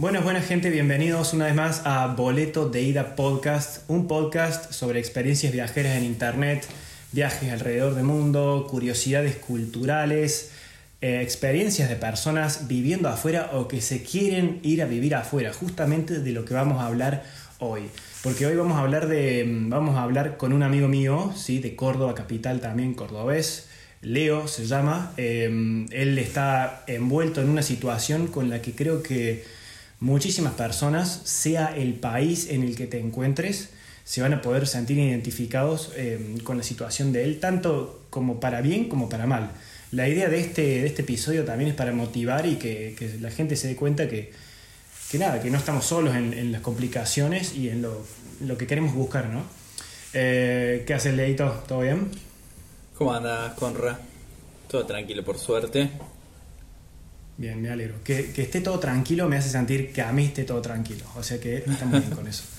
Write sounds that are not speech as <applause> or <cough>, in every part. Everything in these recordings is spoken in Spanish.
Buenas, buenas gente, bienvenidos una vez más a Boleto de Ida Podcast, un podcast sobre experiencias viajeras en Internet, viajes alrededor del mundo, curiosidades culturales, eh, experiencias de personas viviendo afuera o que se quieren ir a vivir afuera, justamente de lo que vamos a hablar hoy. Porque hoy vamos a hablar de, vamos a hablar con un amigo mío, ¿sí? de Córdoba capital también, cordobés, Leo se llama, eh, él está envuelto en una situación con la que creo que muchísimas personas, sea el país en el que te encuentres, se van a poder sentir identificados eh, con la situación de él, tanto como para bien como para mal. La idea de este, de este episodio también es para motivar y que, la gente se dé cuenta que, que nada, que no estamos solos en, las complicaciones y en lo, que queremos buscar, ¿no? Eh, ¿Qué haces, Leito? ¿Todo bien? ¿Cómo andas, Conra? Todo tranquilo, por suerte. Bien, me alegro. Que, esté todo tranquilo me hace sentir que a mí esté todo tranquilo. O sea que estamos bien con eso. <laughs>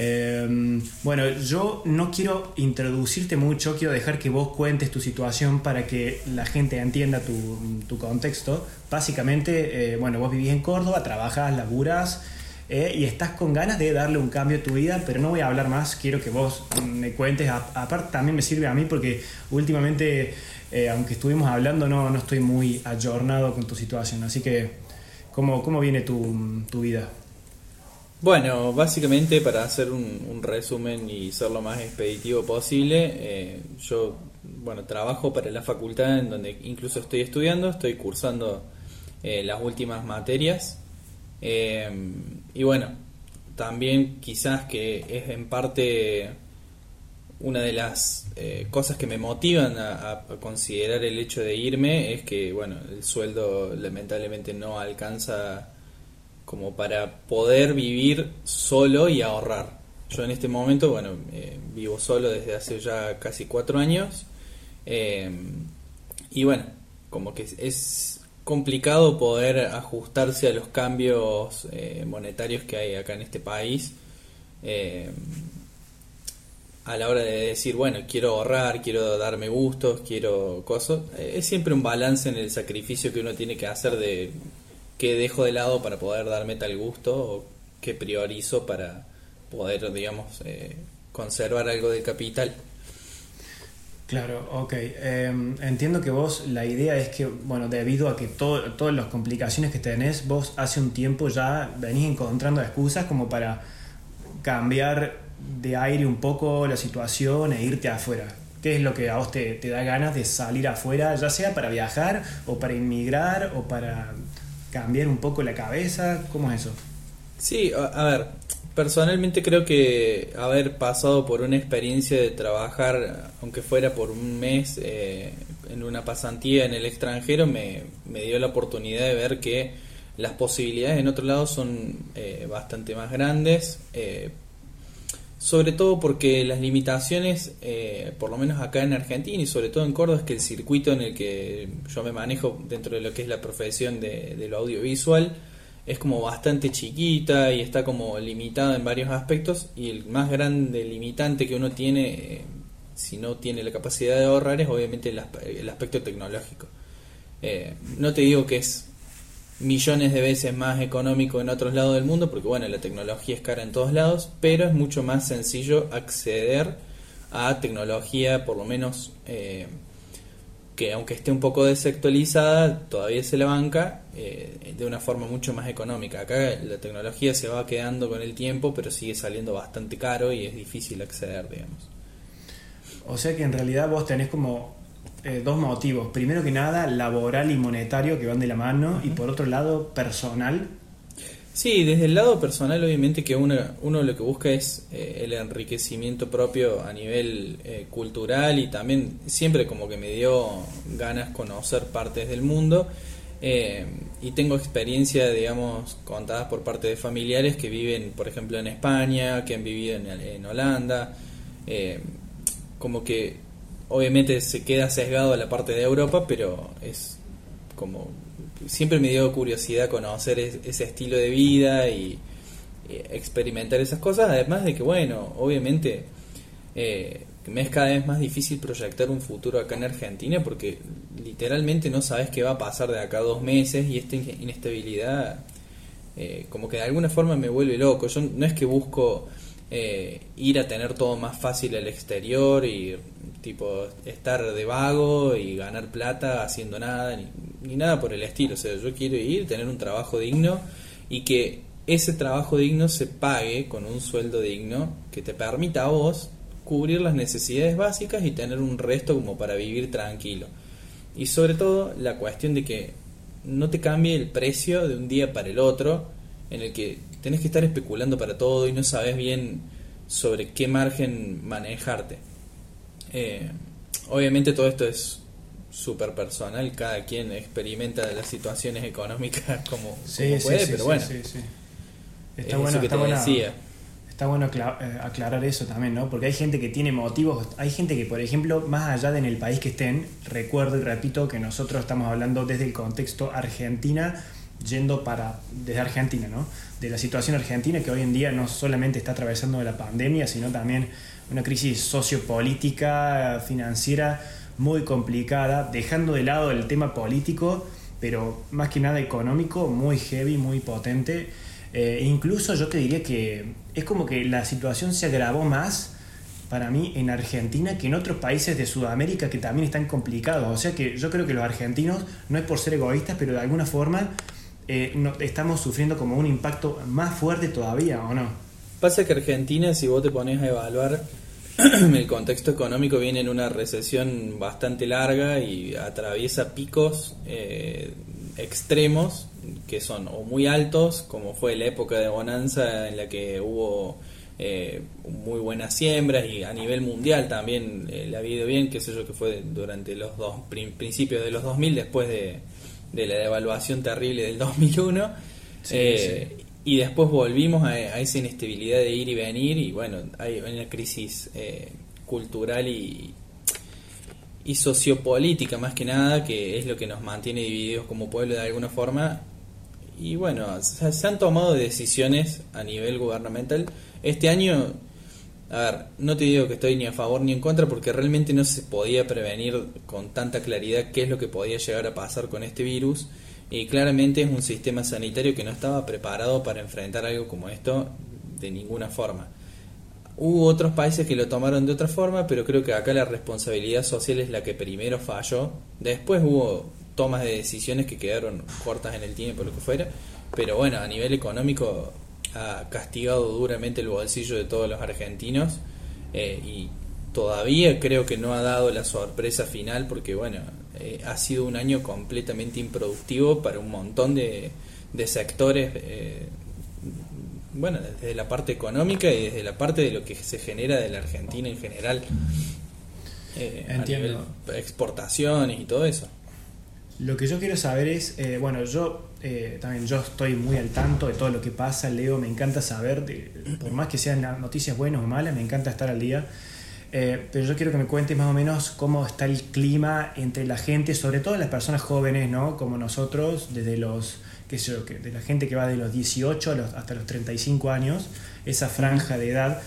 Em, bueno, yo no quiero introducirte mucho, quiero dejar que vos cuentes tu situación para que la gente entienda tu, contexto. Básicamente, eh, bueno, vos vivís en Córdoba, trabajas, laburas eh, y estás con ganas de darle un cambio a tu vida, pero no voy a hablar más, quiero que vos me cuentes. aparte, también me sirve a mí porque últimamente eh, aunque estuvimos hablando, no, no estoy muy ayornado con tu situación. Así que, ¿cómo, cómo viene tu, tu vida? Bueno, básicamente para hacer un, resumen y ser lo más expeditivo posible, eh, yo bueno trabajo para la facultad en donde incluso estoy estudiando, estoy cursando eh, las últimas materias y bueno, también quizás que es en parte una de las eh, cosas que me motivan a, considerar el hecho de irme es que, bueno, el sueldo lamentablemente no alcanza como para poder vivir solo y ahorrar. Yo en este momento, bueno, eh, vivo solo desde hace ya casi cuatro años eh, y bueno, como que es complicado poder ajustarse a los cambios monetarios que hay acá en este país a la hora de decir, bueno, quiero ahorrar, quiero darme gustos, quiero cosas, eh, es siempre un balance en el sacrificio que uno tiene que hacer de qué dejo de lado para poder darme tal gusto o qué priorizo para poder, digamos, eh, conservar algo del capital. Claro, ok. Em, entiendo que vos, la idea es que, bueno, debido a que todas las complicaciones que tenés, vos hace un tiempo ya venís encontrando excusas como para cambiar de aire un poco la situación e irte afuera? ¿Qué es lo que a vos te, te, da ganas de salir afuera, ya sea para viajar o para inmigrar o para cambiar un poco la cabeza? ¿Cómo es eso? Sí, a, ver, personalmente creo que haber pasado por una experiencia de trabajar, aunque fuera por un mes, eh, en una pasantía en el extranjero, me, me, dio la oportunidad de ver que las posibilidades en otro lado son eh, bastante más grandes. Eh, sobre todo porque las limitaciones, eh, por lo menos acá en Argentina y sobre todo en Córdoba, es que el circuito en el que yo me manejo dentro de lo que es la profesión de, lo audiovisual es como bastante chiquita y está como limitada en varios aspectos y el más grande limitante que uno tiene eh, si no tiene la capacidad de ahorrar es obviamente el, aspecto tecnológico. Eh, no te digo que es millones de veces más económico en otros lados del mundo, porque bueno, la tecnología es cara en todos lados, pero es mucho más sencillo acceder a tecnología, por lo menos eh, que aunque esté un poco desactualizada, todavía se la banca eh, de una forma mucho más económica. Acá la tecnología se va quedando con el tiempo, pero sigue saliendo bastante caro y es difícil acceder, digamos. O sea que en realidad vos tenés como eh, dos motivos. Primero que nada, laboral y monetario que van de la mano, y por otro lado, personal. Sí, desde el lado personal, obviamente que uno, uno lo que busca es eh, el enriquecimiento propio a nivel eh, cultural y también siempre como que me dio ganas conocer partes del mundo. y tengo experiencia, digamos, contadas por parte de familiares que viven, por ejemplo, en España, que han vivido en, en Holanda. como que obviamente se queda sesgado a la parte de Europa, pero es como siempre me dio curiosidad conocer ese estilo de vida y, experimentar esas cosas, además de que bueno, obviamente eh, me es cada vez más difícil proyectar un futuro acá en Argentina porque literalmente no sabes qué va a pasar de acá a dos meses y esta inestabilidad eh, como que de alguna forma me vuelve loco. Yo no es que busco eh, ir a tener todo más fácil al exterior y tipo estar de vago y ganar plata haciendo nada, ni, ni nada por el estilo. O sea, yo quiero ir, tener un trabajo digno y que ese trabajo digno se pague con un sueldo digno que te permita a vos cubrir las necesidades básicas y tener un resto como para vivir tranquilo. Y sobre todo la cuestión de que no te cambie el precio de un día para el otro, en el que tenés que estar especulando para todo y no sabes bien sobre qué margen manejarte. Eh, obviamente todo esto es súper personal, cada quien experimenta las situaciones económicas como, puede, pero bueno. Está bueno, está bueno, está bueno aclarar eso también, ¿no? Porque hay gente que tiene motivos, hay gente que, por ejemplo, más allá de en el país que estén, recuerdo y repito que nosotros estamos hablando desde el contexto Argentina, yendo para, desde Argentina, ¿no? De la situación argentina que hoy en día no solamente está atravesando la pandemia, sino también una crisis sociopolítica, financiera muy complicada, dejando de lado el tema político, pero más que nada económico, muy heavy, muy potente eh, incluso yo te diría que es como que la situación se agravó más para mí en Argentina que en otros países de Sudamérica que también están complicados. O sea que yo creo que los argentinos, no es por ser egoístas, pero de alguna forma eh, estamos sufriendo como un impacto más fuerte todavía, ¿o no? Pasa que Argentina, si vos te pones a evaluar, <clears throat> el contexto económico viene en una recesión bastante larga y atraviesa picos eh, extremos que son o muy altos, como fue la época de bonanza en la que hubo eh, muy buenas siembras y a nivel mundial también eh, le ha bien, qué sé yo, que fue durante los dos principios de los 2000, después de, la devaluación terrible del <laughs> 2001. Eh, y después volvimos a, esa inestabilidad de ir y venir y bueno, hay una crisis cultural y, y sociopolítica más que nada, que es lo que nos mantiene divididos como pueblo de alguna forma, y bueno, se, han tomado decisiones a nivel gubernamental. Este año, a ver, no te digo que estoy ni a favor ni en contra porque realmente no se podía prevenir con tanta claridad qué es lo que podía llegar a pasar con este virus y claramente es un sistema sanitario que no estaba preparado para enfrentar algo como esto de ninguna forma. Hubo otros países que lo tomaron de otra forma, pero creo que acá la responsabilidad social es la que primero falló. Después hubo tomas de decisiones que quedaron cortas en el tiempo, lo que fuera, pero bueno, a nivel económico ha castigado duramente el bolsillo de todos los argentinos eh, y todavía creo que no ha dado la sorpresa final porque bueno, eh, ha sido un año completamente improductivo para un montón de, de sectores. Eh, bueno, desde la parte económica y desde la parte de lo que se genera de la Argentina en general, Entiendo. exportaciones y todo eso. Lo que yo quiero saber es, eh, bueno, yo eh, también yo estoy muy al tanto de todo lo que pasa, leo, me encanta saber, de, por más que sean noticias buenas o malas, me encanta estar al día. Eh, pero yo quiero que me cuentes más o menos cómo está el clima entre la gente, sobre todo las personas jóvenes, ¿no? Como nosotros, desde los, qué sé yo, de la gente que va de los 18 hasta los 35 años, esa franja de edad,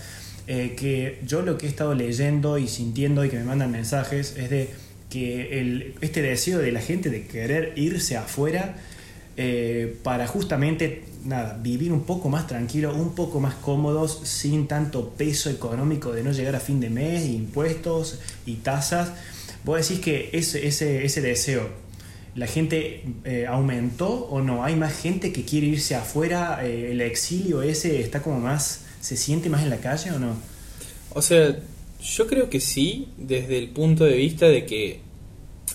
que yo lo que he estado leyendo y sintiendo y que me mandan mensajes es de que este deseo de la gente de querer irse afuera eh, para justamente nada, vivir un poco más tranquilo, un poco más cómodos, sin tanto peso económico de no llegar a fin de mes, impuestos y tasas. Vos decís que ese, ese, ese deseo, ¿la gente eh, aumentó o no? ¿Hay más gente que quiere irse afuera? Eh, ¿El exilio ese está como más, se siente más en la calle o no? O sea, yo creo que sí, desde el punto de vista de que,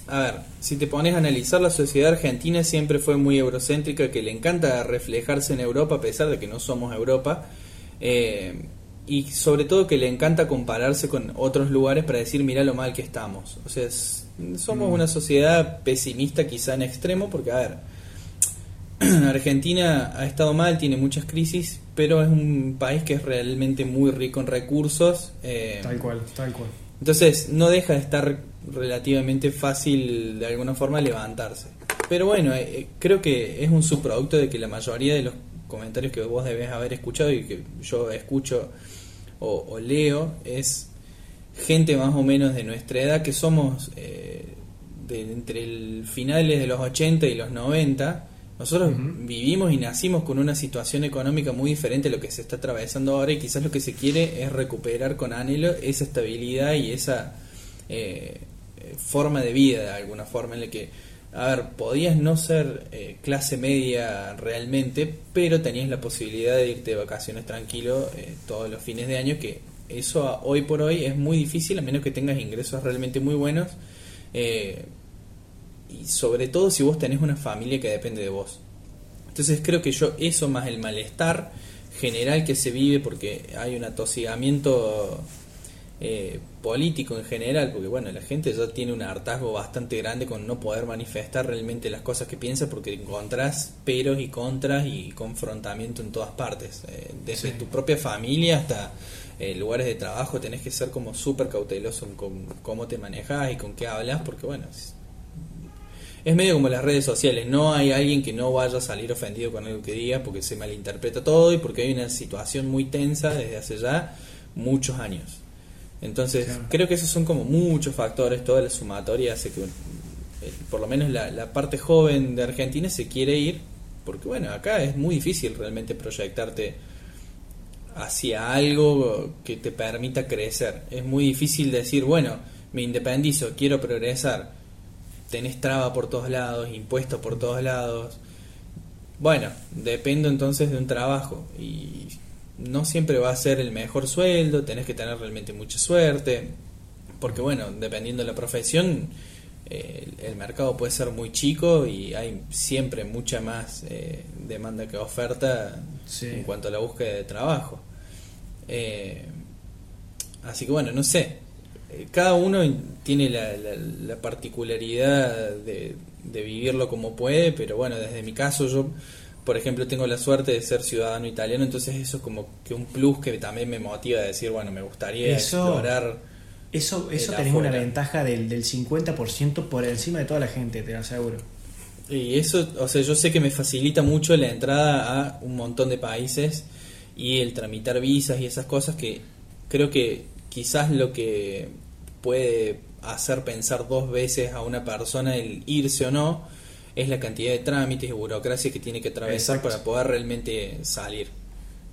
a ver, si te pones a analizar la sociedad argentina siempre fue muy eurocéntrica, que le encanta reflejarse en Europa a pesar de que no somos Europa, eh, y sobre todo que le encanta compararse con otros lugares para decir mira lo mal que estamos. O sea, somos mm. una sociedad pesimista quizá en extremo, porque a ver, <clears throat> Argentina ha estado mal, tiene muchas crisis, pero es un país que es realmente muy rico en recursos. Eh, tal cual, tal cual. Entonces no deja de estar relativamente fácil de alguna forma levantarse. Pero bueno, eh, eh, creo que es un subproducto de que la mayoría de los comentarios que vos debes haber escuchado y que yo escucho o, leo es gente más o menos de nuestra edad que somos de entre el finales de los 80 y los 90 Nosotros vivimos y nacimos con una situación económica muy diferente a lo que se está atravesando ahora y quizás lo que se quiere es recuperar con anhelo esa estabilidad y esa eh, forma de vida de alguna forma en la que, a ver, podías no ser eh, clase media realmente, pero tenías la posibilidad de irte de vacaciones tranquilo eh, todos los fines de año, que eso hoy por hoy es muy difícil a menos que tengas ingresos realmente muy buenos y sobre todo si vos tenés una familia que depende de vos. Entonces creo que yo eso más el malestar general que se vive porque hay un atosigamiento eh, político en general, porque bueno, la gente ya tiene un hartazgo bastante grande con no poder manifestar realmente las cosas que piensa porque encontrás peros y contras y confrontamiento en todas partes, eh, desde tu propia familia hasta eh, lugares de trabajo tenés que ser como súper cauteloso con cómo te manejas y con qué hablas, porque bueno, es medio como las redes sociales, no hay alguien que no vaya a salir ofendido con algo que diga porque se malinterpreta todo y porque hay una situación muy tensa desde hace ya muchos años. Entonces, creo que esos son como muchos factores, toda la sumatoria hace que eh, por lo menos la, la parte joven de Argentina se quiere ir, porque bueno, acá es muy difícil realmente proyectarte hacia algo que te permita crecer. Es muy difícil decir, bueno, me independizo, quiero progresar tenés traba por todos lados, impuestos por todos lados. Bueno, dependo entonces de un trabajo y no siempre va a ser el mejor sueldo, tenés que tener realmente mucha suerte, porque bueno, dependiendo de la profesión, eh, el mercado puede ser muy chico y hay siempre mucha más eh, demanda que oferta en cuanto a la búsqueda de trabajo. Eh, así que bueno, no sé, cada uno tiene la, particularidad de, vivirlo como puede, pero bueno, desde mi caso yo, por ejemplo, tengo la suerte de ser ciudadano italiano, entonces eso es como que un plus que también me motiva a decir, bueno, me gustaría explorar. Eso, eso tenés una ventaja del, del 50% por encima de toda la gente, te lo aseguro. Y eso, o sea, yo sé que me facilita mucho la entrada a un montón de países y el tramitar visas y esas cosas que creo que quizás lo que puede hacer pensar dos veces a una persona el irse o no es la cantidad de trámites y burocracia que tiene que atravesar para poder realmente salir.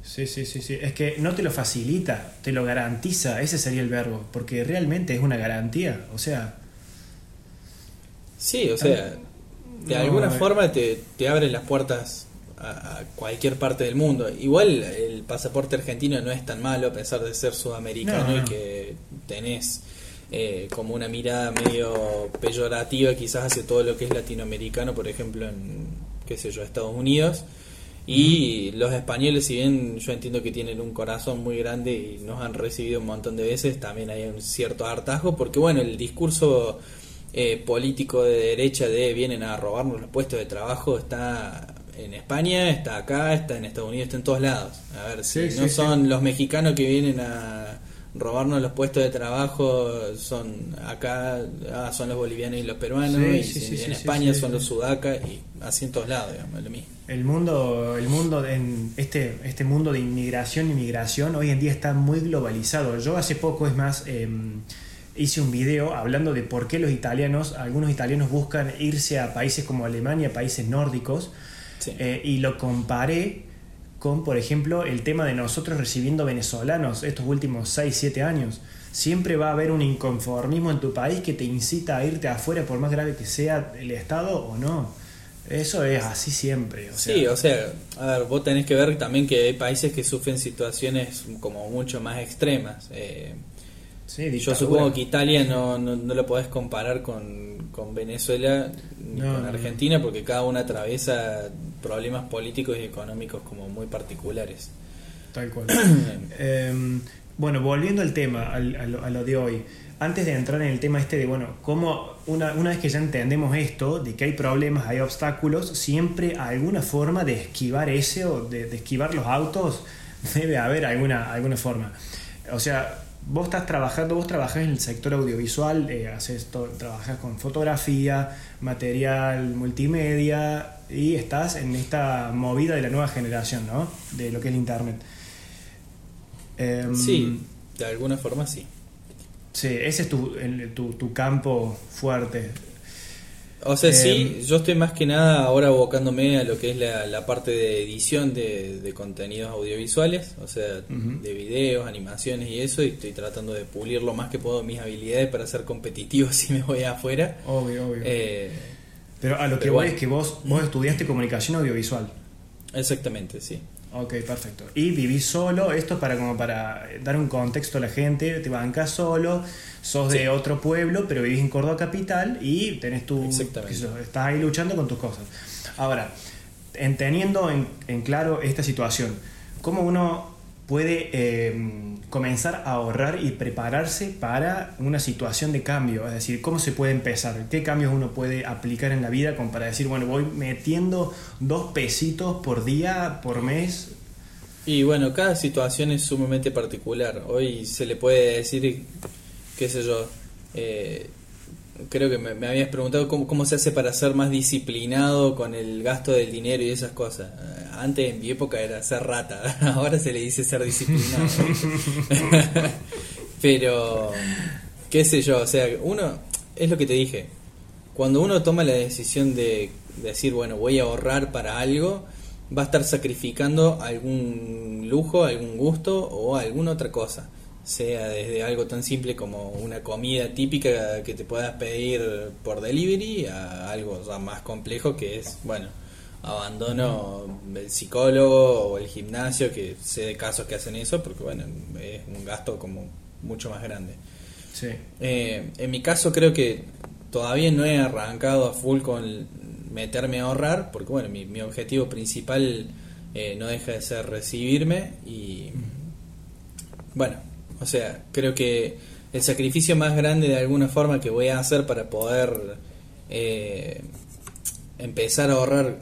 Sí, sí, sí, sí. Es que no te lo facilita, te lo garantiza, ese sería el verbo, porque realmente es una garantía, o sea... Sí, o sea, de alguna forma te, te abre las puertas a, cualquier parte del mundo. Igual el pasaporte argentino no es tan malo a pesar de ser sudamericano y que tenés eh, como una mirada medio peyorativa quizás hacia todo lo que es latinoamericano, por ejemplo en, qué sé yo, Estados Unidos. Y los españoles, si bien yo entiendo que tienen un corazón muy grande y nos han recibido un montón de veces, también hay un cierto hartazgo, porque bueno, el discurso eh, político de derecha de vienen a robarnos los puestos de trabajo está en España, está acá, está en Estados Unidos, está en todos lados. A ver, si no son los mexicanos que vienen a robarnos los puestos de trabajo, son acá, ah, son los bolivianos y los peruanos, y en España son los sudacas, y así en todos lados, digamos, lo mismo. El mundo, el mundo en este, este mundo de inmigración y migración hoy en día está muy globalizado. Yo hace poco, es más, em, hice un video hablando de por qué los italianos, algunos italianos buscan irse a países como Alemania, países nórdicos, eh, y lo comparé con, por ejemplo, el tema de nosotros recibiendo venezolanos estos últimos 6, 7 años. Siempre va a haber un inconformismo en tu país que te incita a irte afuera por más grave que sea el Estado o no. Eso es así siempre. sí, o sea, a ver, vos tenés que ver también que hay países que sufren situaciones como mucho más extremas. Eh, yo supongo que Italia no, no, no lo podés comparar con, con Venezuela ni con Argentina porque cada una atraviesa problemas políticos y económicos como muy particulares. Tal cual. Em, <clears throat> bueno, volviendo al tema, a, lo, de hoy, antes de entrar en el tema este de, bueno, cómo una, una vez que ya entendemos esto, de que hay problemas, hay obstáculos, siempre alguna forma de esquivar ese o de, de esquivar los autos, <laughs> debe haber alguna, alguna forma. O sea, vos estás trabajando, vos trabajás en el sector audiovisual, eh, haces trabajas con fotografía, material multimedia y estás en esta movida de la nueva generación, ¿no? De lo que es el Internet. Em, sí, de alguna forma sí. Sí, ese es tu, tu, tu campo fuerte. O sea, sí, Eh, yo estoy más que nada ahora abocándome a lo que es la, la parte de edición de, de contenidos audiovisuales, o sea, de videos, animaciones y eso, y estoy tratando de pulir lo más que puedo mis habilidades para ser competitivo <laughs> si me voy afuera. Obvio, obvio. Eh, pero a lo que voy bueno. es que vos, vos estudiaste comunicación audiovisual. exactamente, sí. Ok, perfecto. Y vivís solo, esto para como para dar un contexto a la gente, te bancas solo, sos Sí. de otro pueblo, pero vivís en Córdoba capital y tenés tu Exactamente. estás ahí luchando con tus cosas. Ahora, en- teniendo en, en claro esta situación, ¿cómo uno puede eh, comenzar a ahorrar y prepararse para una situación de cambio? Es decir, ¿cómo se puede empezar? ¿Qué cambios uno puede aplicar en la vida como para decir, bueno, voy metiendo dos pesitos por día, por mes? Y bueno, cada situación es sumamente particular. Hoy se le puede decir, qué sé yo, eh, creo que me, habías preguntado cómo, cómo se hace para ser más disciplinado con el gasto del dinero y esas cosas. Eh, Antes en mi época era ser rata, <laughs> ahora se le dice ser disciplinado. <laughs> Pero, qué sé yo, o sea, uno, es lo que te dije, cuando uno toma la decisión de decir, bueno, voy a ahorrar para algo, va a estar sacrificando algún lujo, algún gusto o alguna otra cosa. Sea desde algo tan simple como una comida típica que te puedas pedir por delivery a algo ya más complejo que es, bueno, abandono el psicólogo o el gimnasio, que sé de casos que hacen eso, porque bueno, es un gasto como mucho más grande. Sí. Eh, en mi caso creo que todavía no he arrancado a full con meterme a ahorrar, porque bueno, mi, mi objetivo principal eh, no deja de ser recibirme y bueno, o sea, creo que el sacrificio más grande de alguna forma que voy a hacer para poder eh, empezar a ahorrar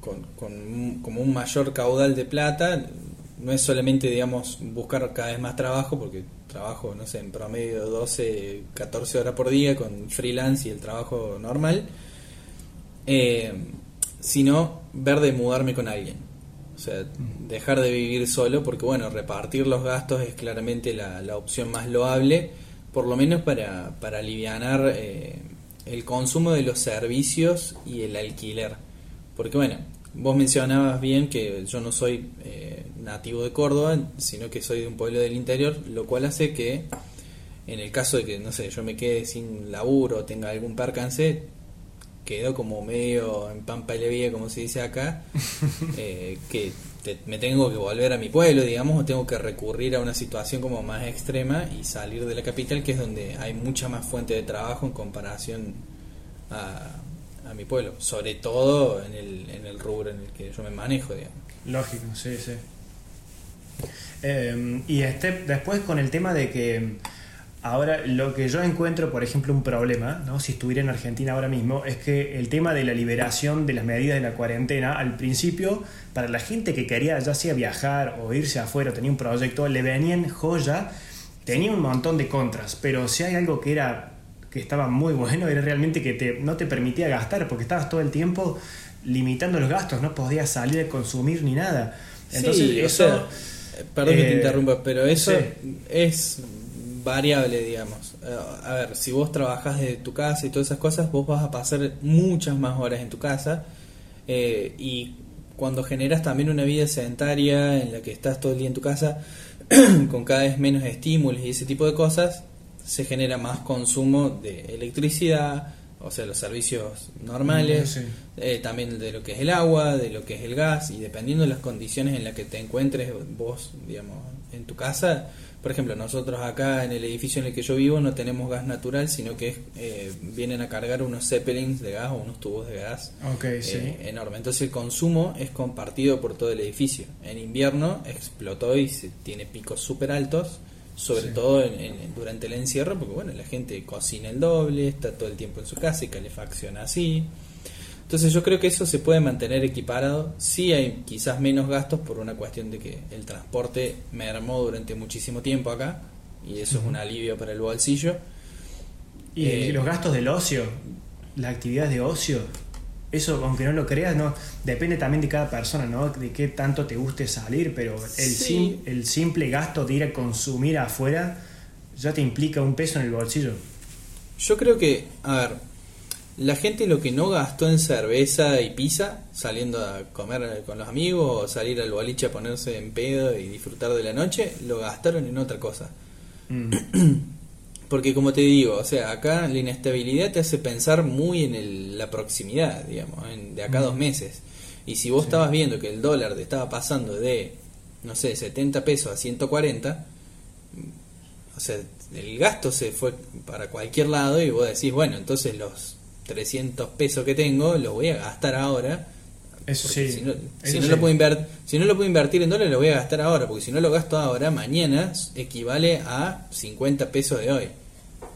con, con como un mayor caudal de plata no es solamente digamos buscar cada vez más trabajo porque trabajo no sé en promedio 12 14 horas por día con freelance y el trabajo normal eh, sino ver de mudarme con alguien o sea dejar de vivir solo porque bueno repartir los gastos es claramente la, la opción más loable por lo menos para para alivianar eh, el consumo de los servicios y el alquiler. Porque bueno vos mencionabas bien que yo no soy eh, nativo de Córdoba sino que soy de un pueblo del interior lo cual hace que en el caso de que no sé yo me quede sin laburo o tenga algún percance quedo como medio en pampa y levía como se dice acá <laughs> eh, que te- me tengo que volver a mi pueblo digamos o tengo que recurrir a una situación como más extrema y salir de la capital que es donde hay mucha más fuente de trabajo en comparación a, a mi pueblo sobre todo en el, en el rubro en el que yo me manejo digamos Lógico, sí, sí. Eh, y este, después con el tema de que ahora lo que yo encuentro, por ejemplo, un problema, ¿no? si estuviera en Argentina ahora mismo, es que el tema de la liberación de las medidas de la cuarentena, al principio, para la gente que quería ya sea viajar o irse afuera, tenía un proyecto, le venían joya, tenía un montón de contras, pero si hay algo que era que estaba muy bueno, era realmente que te, no te permitía gastar, porque estabas todo el tiempo limitando los gastos, no podías salir a consumir ni nada. Entonces, Sí, o eso... eh, perdón que te eh, interrumpa, pero eso sí. es variable, digamos. Eh, A ver, si vos trabajás desde tu casa y todas esas cosas, vos vas a pasar muchas más horas en tu casa eh, y cuando generas también una vida sedentaria en la que estás todo el día en tu casa <clears throat> con cada vez menos estímulos y ese tipo de cosas, se genera más consumo de electricidad, o sea, los servicios normales, Sí. eh, también de lo que es el agua, de lo que es el gas, y dependiendo de las condiciones en las que te encuentres vos, digamos, en tu casa. Por ejemplo, nosotros acá en el edificio en el que yo vivo no tenemos gas natural, sino que eh, vienen a cargar unos zeppelins de gas o unos tubos de gas Ok, sí. eh, enorme. Entonces el consumo es compartido por todo el edificio. En invierno explotó y se tiene picos súper altos, sobre Sí. todo en- en- durante el encierro, porque bueno, la gente cocina el doble, está todo el tiempo en su casa y calefacciona así. Entonces yo creo que eso se puede mantener equiparado. Sí hay quizás menos gastos por una cuestión de que el transporte mermó durante muchísimo tiempo acá y eso es un alivio para el bolsillo. Y Eh, los gastos del ocio, las actividades de ocio, eso, aunque no lo creas, no depende también de cada persona, ¿no? De qué tanto te guste salir, pero el, Sí. sim- el simple gasto de ir a consumir afuera ya te implica un peso en el bolsillo. Yo creo que, a ver, la gente lo que no gastó en cerveza y pizza, saliendo a comer con los amigos o salir al boliche a ponerse en pedo y disfrutar de la noche, lo gastaron en otra cosa. Mm. Porque como te digo, o sea, acá la inestabilidad te hace pensar muy en el- la proximidad, digamos, en- de acá dos meses. Y si vos Sí. estabas viendo que el dólar te estaba pasando de, no sé, 70 pesos a 140, o sea, el gasto se fue para cualquier lado y vos decís, bueno, entonces los 300 pesos que tengo los voy a gastar ahora. Eso sí. Si no, eso si no sí. lo puedo inver- si no lo puedo invertir en dólares, lo voy a gastar ahora. Porque si no lo gasto ahora, mañana equivale a 50 pesos de hoy.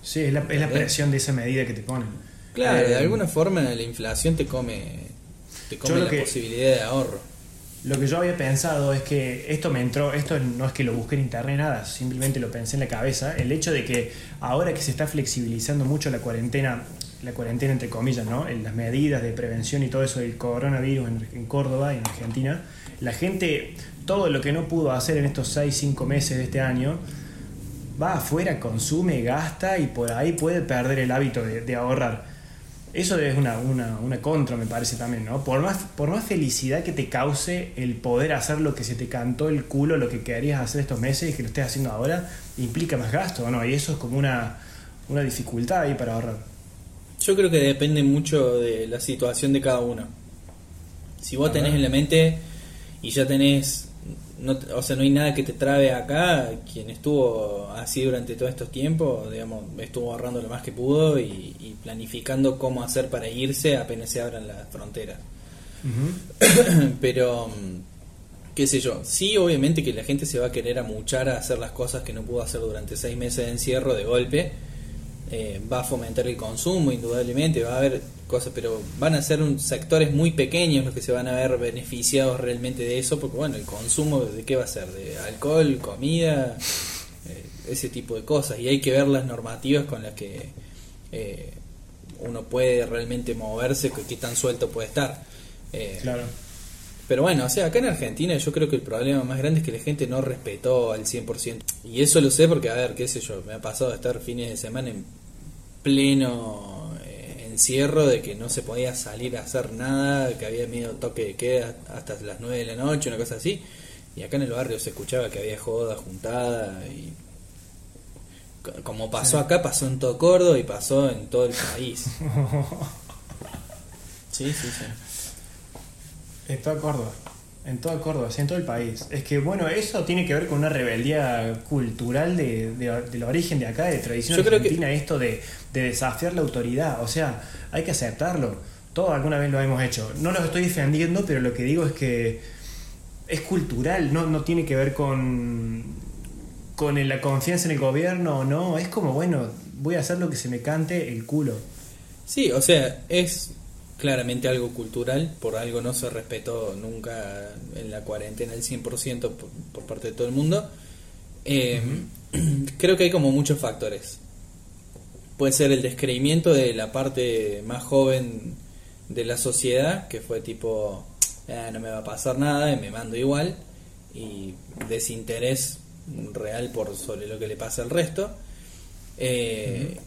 Sí, es la, es la presión de esa medida que te ponen. Claro, Eh, de alguna forma la inflación te come, te come la que- posibilidad de ahorro. Lo que yo había pensado es que esto me entró, esto no es que lo busqué en internet nada, simplemente lo pensé en la cabeza, el hecho de que ahora que se está flexibilizando mucho la cuarentena, la cuarentena entre comillas, ¿no? En las medidas de prevención y todo eso del coronavirus en, Córdoba y en Argentina, la gente, todo lo que no pudo hacer en estos 6, 5 meses de este año, va afuera, consume, gasta y por ahí puede perder el hábito de, de ahorrar. Eso es una, una, una contra, me parece también, ¿no? Por más, por más felicidad que te cause el poder hacer lo que se te cantó el culo, lo que querías hacer estos meses y que lo estés haciendo ahora, implica más gasto, ¿no? Y eso es como una, una dificultad ahí para ahorrar. Yo creo que depende mucho de la situación de cada uno. Si vos tenés en la mente y ya tenés, no, o sea, no hay nada que te trabe acá, quien estuvo así durante todos estos tiempos, digamos, estuvo ahorrando lo más que pudo y, y planificando cómo hacer para irse apenas se abran las fronteras. <coughs> Pero, mm, qué sé yo, sí, obviamente que la gente se va a querer amuchar a hacer las cosas que no pudo hacer durante seis meses de encierro de golpe. Eh, va a fomentar el consumo, indudablemente, va a haber cosas, pero van a ser un, sectores muy pequeños los que se van a ver beneficiados realmente de eso, porque bueno, el consumo de qué va a ser, de alcohol, comida, eh, ese tipo de cosas, y hay que ver las normativas con las que eh, uno puede realmente moverse, que qué tan suelto puede estar. Eh, Claro. pero bueno, o sea, acá en Argentina yo creo que el problema más grande es que la gente no respetó al 100%. Y eso lo sé porque, a ver, qué sé yo, me ha pasado de estar fines de semana en pleno eh, encierro de que no se podía salir a hacer nada, que había medio toque de queda hasta las 9 de la noche, una cosa así. Y acá en el barrio se escuchaba que había joda juntada y... co- Como pasó Sí. acá, pasó en todo Córdoba y pasó en todo el país. <laughs> Sí, sí, sí. En toda Córdoba. En toda Córdoba, en todo el país. Es que, bueno, eso tiene que ver con una rebeldía cultural de, de- del origen de acá, de tradición Yo creo que- argentina, esto de, de desafiar la autoridad. O sea, hay que aceptarlo. Todos alguna vez lo hemos hecho. No lo estoy defendiendo, pero lo que digo es que es cultural, no, no tiene que ver con, con la confianza en el gobierno o no. Es como, bueno, voy a hacer lo que se me cante el culo. Sí, o sea, es claramente algo cultural, por algo no se respetó nunca en la cuarentena el 100% por, por parte de todo el mundo. Eh, <clears throat> Creo que hay como muchos factores. Puede ser el descreimiento de la parte más joven de la sociedad, que fue tipo, "Ah, no me va a pasar nada me mando igual, y desinterés real por sobre lo que le pasa al resto. Eh,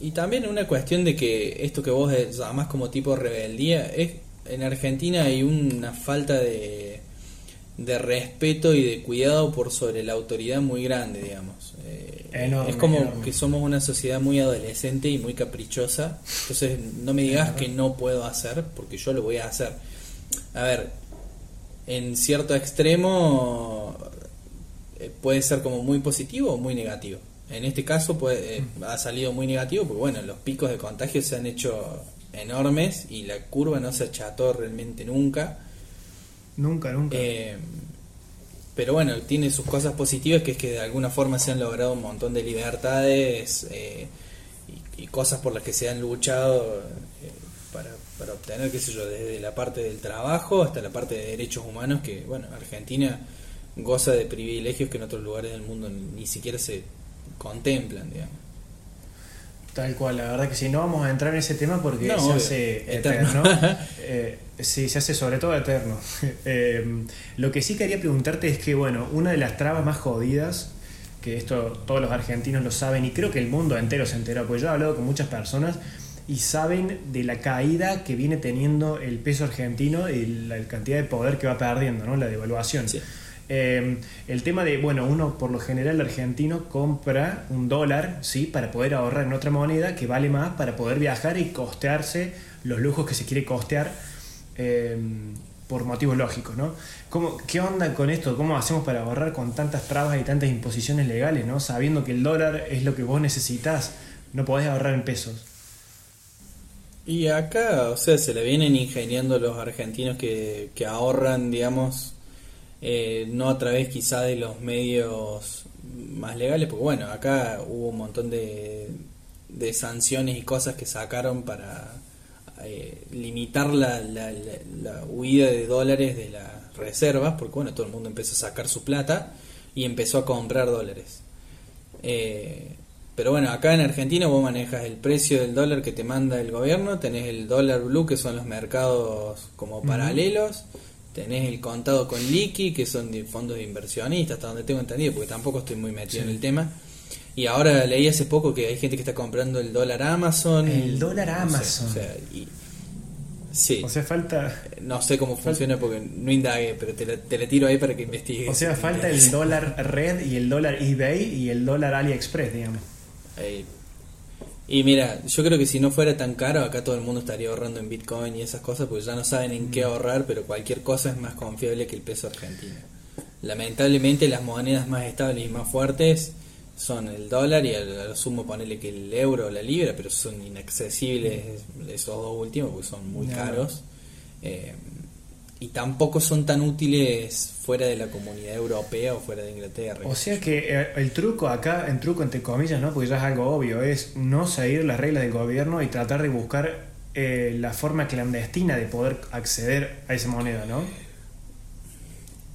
Y también una cuestión de que esto que vos llamás como tipo rebeldía, es en Argentina hay una falta de, de respeto y de cuidado por sobre la autoridad muy grande, digamos. Eh, Enorme, es como enorme. que somos una sociedad muy adolescente y muy caprichosa, entonces no me digas que no puedo hacer, porque yo lo voy a hacer. A ver, en cierto extremo eh, puede ser como muy positivo o muy negativo. En este caso puede, eh, ha salido muy negativo porque bueno, los picos de contagio se han hecho enormes y la curva no se acható realmente nunca. Nunca, nunca. Eh, pero bueno, tiene sus cosas positivas que es que de alguna forma se han logrado un montón de libertades eh, y, y cosas por las que se han luchado eh, para, para obtener, qué sé yo, desde la parte del trabajo hasta la parte de derechos humanos, que bueno, Argentina goza de privilegios que en otros lugares del mundo ni siquiera se contemplan, digamos. Tal cual, la verdad que sí, no vamos a entrar en ese tema porque No, se obvio, hace eterno. eterno. <laughs> Eh, sí, se hace sobre todo eterno. <laughs> Eh, lo que sí quería preguntarte es que, bueno, una de las trabas más jodidas, que esto todos los argentinos lo saben y creo que el mundo entero se enteró, porque yo he hablado con muchas personas y saben de la caída que viene teniendo el peso argentino y la cantidad de poder que va perdiendo, ¿no? la devaluación. Eh, el tema de, bueno, uno por lo general argentino compra un dólar, ¿sí? Para poder ahorrar en otra moneda que vale más para poder viajar y costearse los lujos que se quiere costear eh, por motivos lógicos, ¿no? ¿Cómo, ¿Qué onda con esto? ¿Cómo hacemos para ahorrar con tantas trabas y tantas imposiciones legales, ¿no? Sabiendo que el dólar es lo que vos necesitas, no podés ahorrar en pesos. Y acá, o sea, se le vienen ingeniando los argentinos que, que ahorran, digamos, eh, no a través quizá de los medios más legales, porque bueno, acá hubo un montón de, de sanciones y cosas que sacaron para eh, limitar la, la, la, huida de dólares de las reservas, porque bueno, todo el mundo empezó a sacar su plata y empezó a comprar dólares. Eh, pero bueno, acá en Argentina vos manejas el precio del dólar que te manda el gobierno, tenés el dólar blue, que son los mercados como paralelos, tenés el contado con liqui, que son de fondos de inversionistas, hasta donde tengo entendido, porque tampoco estoy muy metido en el tema. Y ahora leí hace poco que hay gente que está comprando el dólar Amazon. El dólar Amazon. o sea, y, sí. O sea, falta. No sé cómo funciona porque no indagué, pero te la, tiro ahí para que investigues. O sea, falta el <laughs> dólar red y el dólar eBay y el dólar AliExpress, digamos. Y mira, yo creo que si no fuera tan caro, acá todo el mundo estaría ahorrando en Bitcoin y esas cosas, porque ya no saben en qué mm. ahorrar, pero cualquier cosa es más confiable que el peso argentino. Lamentablemente las monedas más estables y más fuertes son el dólar y al, sumo ponerle que el euro o la libra, pero son inaccesibles esos dos últimos porque son muy caros. Eh, y tampoco son tan útiles fuera de la comunidad europea o fuera de Inglaterra. O sea que eh, el truco acá, en truco entre comillas, ¿no? porque ya es algo obvio, es no seguir las reglas del gobierno y tratar de buscar eh, la forma clandestina de poder acceder a esa moneda, ¿no?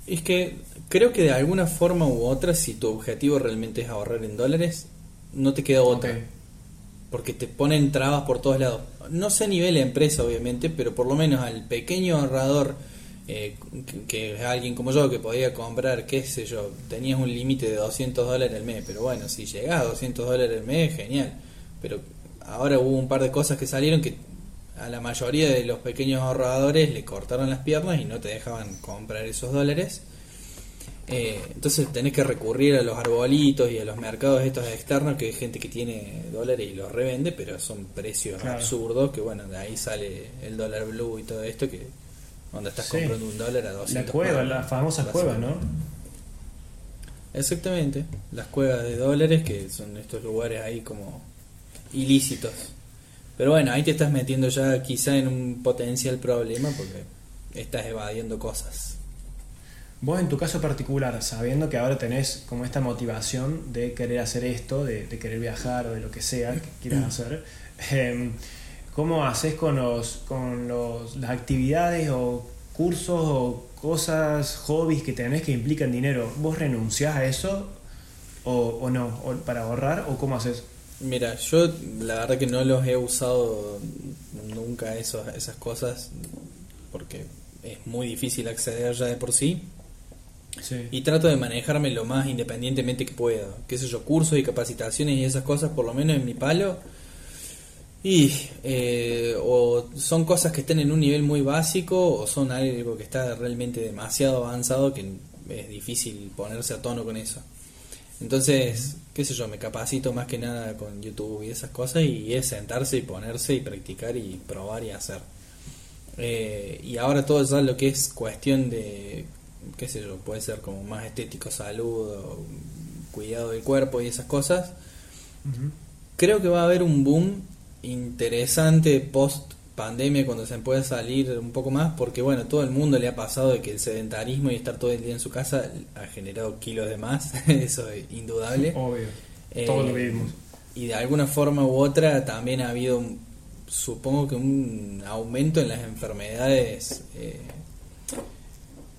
Es que creo que de alguna forma u otra, si tu objetivo realmente es ahorrar en dólares, no te queda otra. Porque te ponen trabas por todos lados. No sé a nivel de empresa, obviamente, pero por lo menos al pequeño ahorrador eh, que, alguien como yo que podía comprar, qué sé yo, tenías un límite de 200 dólares al mes, pero bueno, si llegás a 200 dólares al mes, genial. Pero ahora hubo un par de cosas que salieron que a la mayoría de los pequeños ahorradores le cortaron las piernas y no te dejaban comprar esos dólares. Eh, entonces tenés que recurrir a los arbolitos y a los mercados estos externos que hay gente que tiene dólares y los revende, pero son precios absurdos que bueno, de ahí sale el dólar blue y todo esto que donde estás comprando un dólar a 200 La cueva, las famosas cuevas, ¿no? Exactamente, las cuevas de dólares que son estos lugares ahí como ilícitos. Pero bueno, ahí te estás metiendo ya quizá en un potencial problema porque estás evadiendo cosas. Vos en tu caso particular, sabiendo que ahora tenés como esta motivación de querer hacer esto, de, querer viajar o de lo que sea que quieras hacer, eh, <clears throat> ¿Cómo haces con, los, con los, las actividades o cursos o cosas, hobbies que tenés que implican dinero? ¿Vos renunciás a eso o, o no? ¿O ¿Para ahorrar o cómo haces? Mira, yo la verdad que no los he usado nunca esos, esas cosas porque es muy difícil acceder ya de por sí. sí. Y trato de manejarme lo más independientemente que pueda. Qué sé yo, cursos y capacitaciones y esas cosas, por lo menos en mi palo, y eh, o son cosas que estén en un nivel muy básico o son algo que está realmente demasiado avanzado que es difícil ponerse a tono con eso. Entonces, qué sé yo, me capacito más que nada con YouTube y esas cosas y es sentarse y ponerse y practicar y probar y hacer. Eh, y ahora todo ya lo que es cuestión de, qué sé yo, puede ser como más estético, salud o cuidado del cuerpo y esas cosas. Creo que va a haber un boom interesante post pandemia cuando se puede salir un poco más porque bueno todo el mundo le ha pasado de que el sedentarismo y estar todo el día en su casa ha generado kilos de más <laughs> eso es indudable. Obvio. Eh, todos lo vimos y de alguna forma u otra también ha habido supongo que un aumento en las enfermedades eh,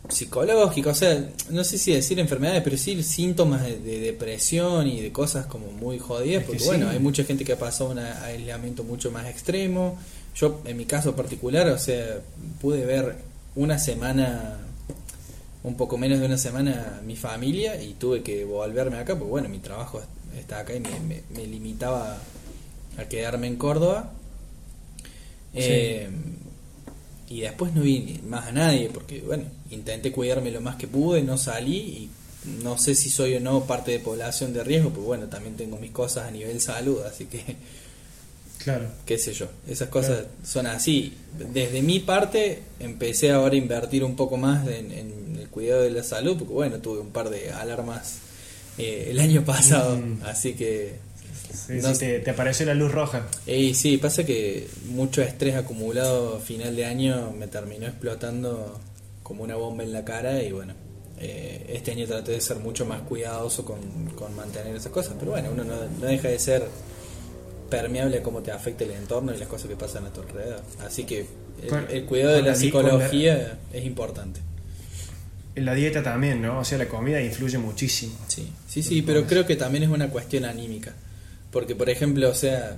psicológico, o sea, no sé si decir enfermedades, pero sí síntomas de, depresión y de cosas como muy jodidas, porque bueno, hay mucha gente que ha pasado un aislamiento mucho más extremo. Yo, en mi caso particular, o sea, pude ver una semana, un poco menos de una semana, mi familia y tuve que volverme acá, porque bueno, mi trabajo está acá y me, me limitaba a quedarme en Córdoba. Eh, y después no vi más a nadie, porque bueno, intenté cuidarme lo más que pude, no salí y no sé si soy o no parte de población de riesgo, pero bueno, también tengo mis cosas a nivel salud, así que Claro. qué sé yo, esas cosas son así. Desde mi parte empecé ahora a invertir un poco más en, en el cuidado de la salud, porque bueno, tuve un par de alarmas eh, el año pasado, Mm. así que... Sí, no sí, te, te apareció la luz roja. Y sí, pasa que mucho estrés acumulado a final de año me terminó explotando como una bomba en la cara y bueno, eh, este año traté de ser mucho más cuidadoso con, con mantener esas cosas, pero bueno, uno no, no deja de ser permeable a cómo te afecta el entorno y las cosas que pasan a tu alrededor. Así que el, Con- el cuidado de la psicología es importante. En la dieta también, ¿no? O sea, la comida influye muchísimo. Sí, sí, sí, pero creo que también es una cuestión anímica. Porque, por ejemplo, o sea,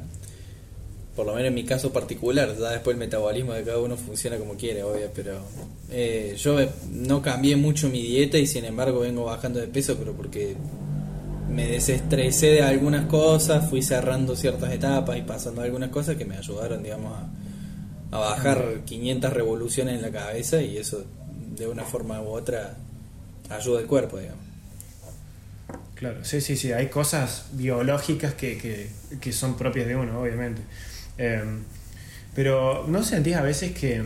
por lo menos en mi caso particular, ya después el metabolismo de cada uno funciona como quiere, obvio, pero eh, yo no cambié mucho mi dieta y sin embargo vengo bajando de peso, pero porque me desestresé de algunas cosas, fui cerrando ciertas etapas y pasando algunas cosas que me ayudaron, digamos, a, a bajar 500 revoluciones en la cabeza y eso de una forma u otra ayuda al cuerpo, digamos. Claro, sí, sí, sí. Hay cosas biológicas que, que, que son propias de uno, obviamente. Eh, pero ¿no sentís a veces que,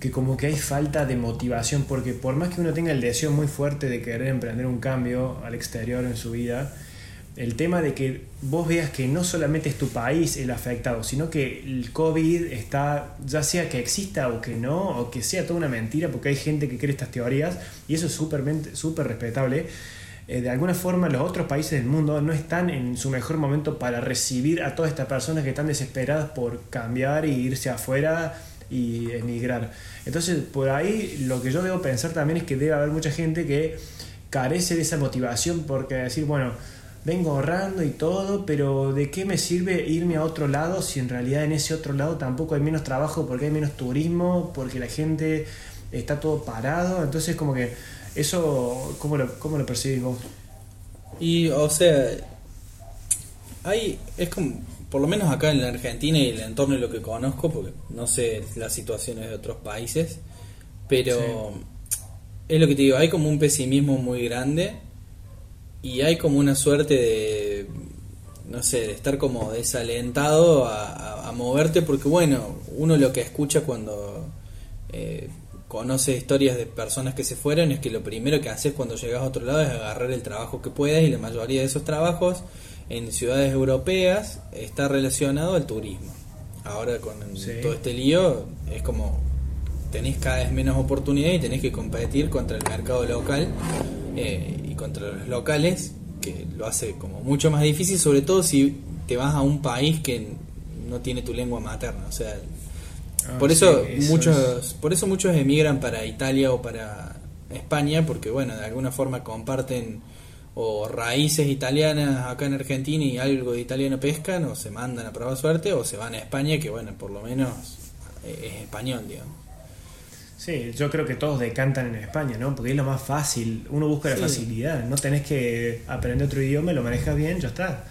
que como que hay falta de motivación? Porque por más que uno tenga el deseo muy fuerte de querer emprender un cambio al exterior en su vida, el tema de que vos veas que no solamente es tu país el afectado, sino que el COVID está, ya sea que exista o que no, o que sea toda una mentira, porque hay gente que cree estas teorías, y eso es súper respetable. Eh, de alguna forma los otros países del mundo no están en su mejor momento para recibir a todas estas personas que están desesperadas por cambiar y irse afuera y emigrar. Entonces, por ahí lo que yo debo pensar también es que debe haber mucha gente que carece de esa motivación porque decir, bueno, vengo ahorrando y todo, pero ¿de qué me sirve irme a otro lado si en realidad en ese otro lado tampoco hay menos trabajo, porque hay menos turismo, porque la gente está todo parado? Entonces, como que eso, ¿cómo lo, cómo lo percibís vos? Y, o sea, hay, es como, por lo menos acá en la Argentina y el entorno y lo que conozco, porque no sé las situaciones de otros países, pero es lo que te digo, hay como un pesimismo muy grande y hay como una suerte de, no sé, de estar como desalentado a, a- a moverte, porque bueno, uno lo que escucha cuando... eh, conoce historias de personas que se fueron es que lo primero que haces cuando llegas a otro lado es agarrar el trabajo que puedas y la mayoría de esos trabajos en ciudades europeas está relacionado al turismo. Ahora con Sí. todo este lío es como tenés cada vez menos oportunidades y tenés que competir contra el mercado local eh, y contra los locales que lo hace como mucho más difícil sobre todo si te vas a un país que no tiene tu lengua materna o sea Ah, por eso, sí, eso muchos por eso muchos emigran para Italia o para España porque bueno de alguna forma comparten o raíces italianas acá en Argentina y algo de italiano pescan o se mandan a probar suerte o se van a España que bueno por lo menos eh, es español digamos Sí, yo creo que todos decantan en España, ¿no? Porque es lo más fácil, uno busca la Sí. facilidad, no tenés que aprender otro idioma, lo manejas bien, ya está.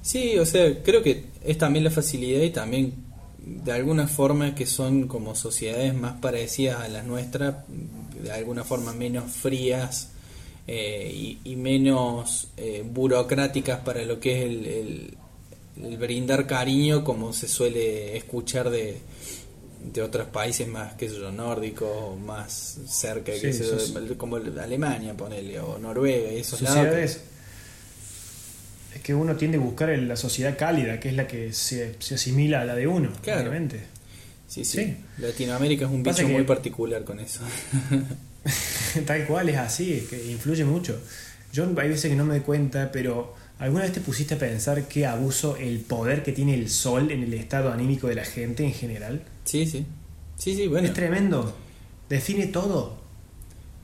Sí, o sea, creo que es también la facilidad y también de alguna forma que son como sociedades más parecidas a las nuestras, de alguna forma menos frías eh, y, y menos eh, burocráticas para lo que es el, el- el brindar cariño como se suele escuchar de, de otros países más, qué sé yo, nórdicos o más cerca, sé yo, como Alemania, ponele, o Noruega y esos lados. Es que uno tiende a buscar la sociedad cálida, que es la que se, se asimila a la de uno, Claro. obviamente. Sí, sí, Sí. Latinoamérica es un bicho muy particular con eso. <laughs> Tal cual es así, es que influye mucho. Yo hay veces que no me doy cuenta, pero ¿alguna vez te pusiste a pensar qué abuso el poder que tiene el sol en el estado anímico de la gente en general? Sí, sí. Sí, sí, bueno. Es tremendo. Define todo.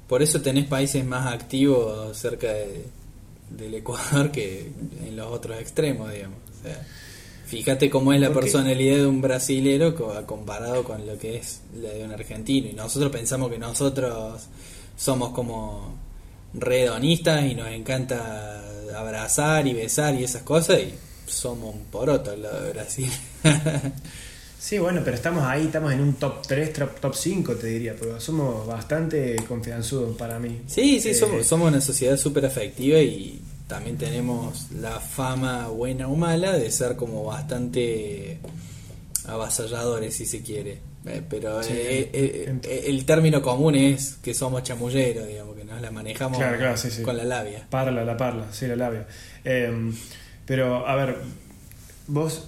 Por eso tenés países más activos cerca de, del Ecuador que en los otros extremos, digamos. O sea, fíjate cómo es la Porque- personalidad de un brasilero co- comparado con lo que es la de un argentino. Y nosotros pensamos que nosotros somos como redonistas y nos encanta abrazar y besar y esas cosas y somos un poroto al lado de Brasil. <laughs> Sí, bueno, pero estamos ahí, estamos en un top 3, top, 5, te diría, pero somos bastante confianzudos para mí. Sí, sí, Eh, somos, somos una sociedad súper afectiva y también tenemos la fama, buena o mala, de ser como bastante avasalladores, si se quiere. Eh, pero Sí, eh, el término común es que somos chamulleros, digamos, que nos la manejamos Claro, claro, sí, sí. con la labia. Parla, la parla, sí, la labia. Pero, a ver, vos,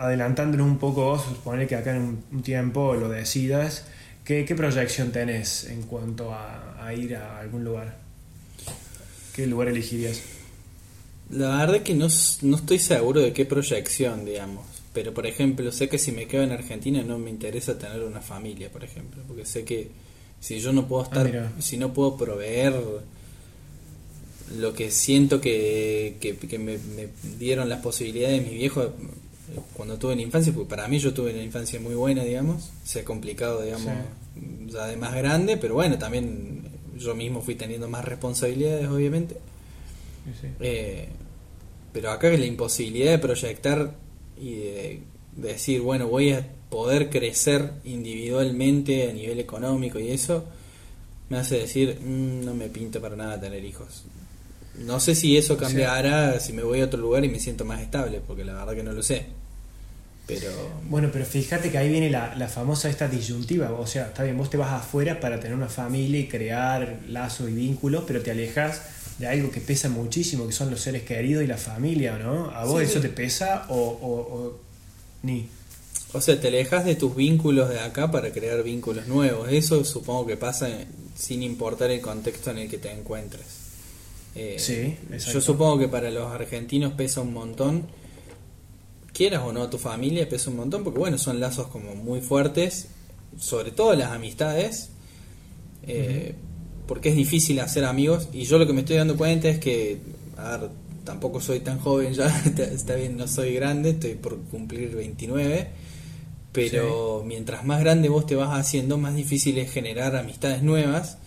adelantándonos un poco, vos, suponer que acá en un, un tiempo lo decidas, ¿qué, qué proyección tenés en cuanto a, a ir a algún lugar? ¿Qué lugar elegirías? La verdad es que no, no estoy seguro de qué proyección, digamos. Pero, por ejemplo, sé que si me quedo en Argentina no me interesa tener una familia, por ejemplo. Porque sé que si yo no puedo Ah, estar, si no puedo proveer lo que siento que, que, que me, me dieron las posibilidades de mi viejo cuando tuve la infancia, porque para mí yo tuve una infancia muy buena, digamos. Se ha complicado, digamos, ya de más grande, pero bueno, también yo mismo fui teniendo más responsabilidades, obviamente. Sí, sí. Eh, pero acá la imposibilidad de proyectar y de, de decir, bueno, voy a poder crecer individualmente a nivel económico y eso, me hace decir, "Mm, no me pinta para nada tener hijos. No sé si eso cambiará si me voy a otro lugar y me siento más estable, porque la verdad que no lo sé. Pero Bueno, pero fíjate que ahí viene la, la famosa esta disyuntiva. O sea, está bien, vos te vas afuera para tener una familia y crear lazos y vínculos, pero te alejas de algo que pesa muchísimo, que son los seres queridos y la familia, ¿no? ¿A vos Sí, eso sí. te pesa o, o- o ni? O sea, te alejas de tus vínculos de acá para crear vínculos nuevos. Eso supongo que pasa sin importar el contexto en el que te encuentres. Eh, Sí, exacto. Yo supongo que para los argentinos pesa un montón. Quieras o no, tu familia pesa un montón porque, bueno, son lazos como muy fuertes, sobre todo las amistades. eh, Porque es difícil hacer amigos. Y yo lo que me estoy dando cuenta es que, a ver, tampoco soy tan joven <laughs> ya, está- está bien, no soy grande, estoy por cumplir 29. Pero mientras más grande vos te vas haciendo, más difícil es generar amistades nuevas.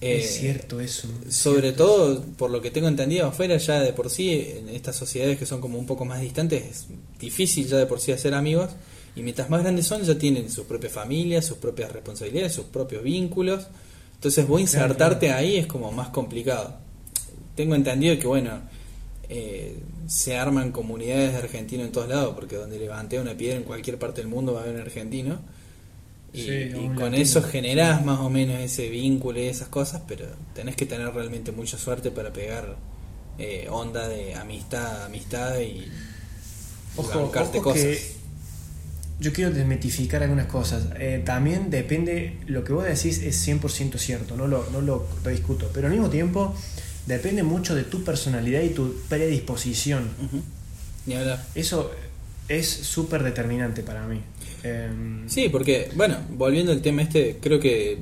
Eh, es cierto eso. es sobre cierto todo, por lo que tengo entendido afuera, ya de por sí, en estas sociedades que son como un poco más distantes, es difícil ya de por sí hacer amigos. Y mientras más grandes son, ya tienen sus propias familias, sus propias responsabilidades, sus propios vínculos. Entonces, vos insertarte claro. ahí es como más complicado. Tengo entendido que, bueno, eh, se arman comunidades de argentinos en todos lados, porque donde levanté una piedra en cualquier parte del mundo va a haber un argentino. Y, Sí, y un con latino. eso generás más o menos ese vínculo y esas cosas, pero tenés que tener realmente mucha suerte para pegar eh, onda de amistad amistad y, Ojo, ojo cosas. que yo quiero desmitificar algunas cosas. Eh, también depende, lo que vos decís es 100% cierto, no lo, no lo discuto, pero al mismo tiempo depende mucho de tu personalidad y tu predisposición. Ujú. Ni hablar. Eso es súper determinante para mí. Em, Sí, porque, bueno, volviendo al tema este, creo que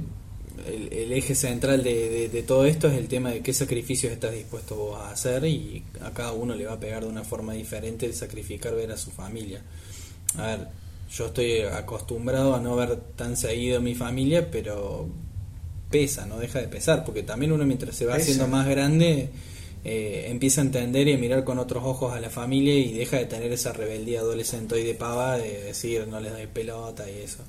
el, el eje central de, de- de todo esto es el tema de qué sacrificios estás dispuesto vos a hacer y a cada uno le va a pegar de una forma diferente el sacrificar ver a su familia. A ver, yo estoy acostumbrado a no ver tan seguido a mi familia, pero pesa, no deja de pesar, porque también uno mientras se va Pesa. haciendo más grande eh, empieza a entender y a mirar con otros ojos a la familia y deja de tener esa rebeldía adolescente y de pava de decir no les doy pelota y eso.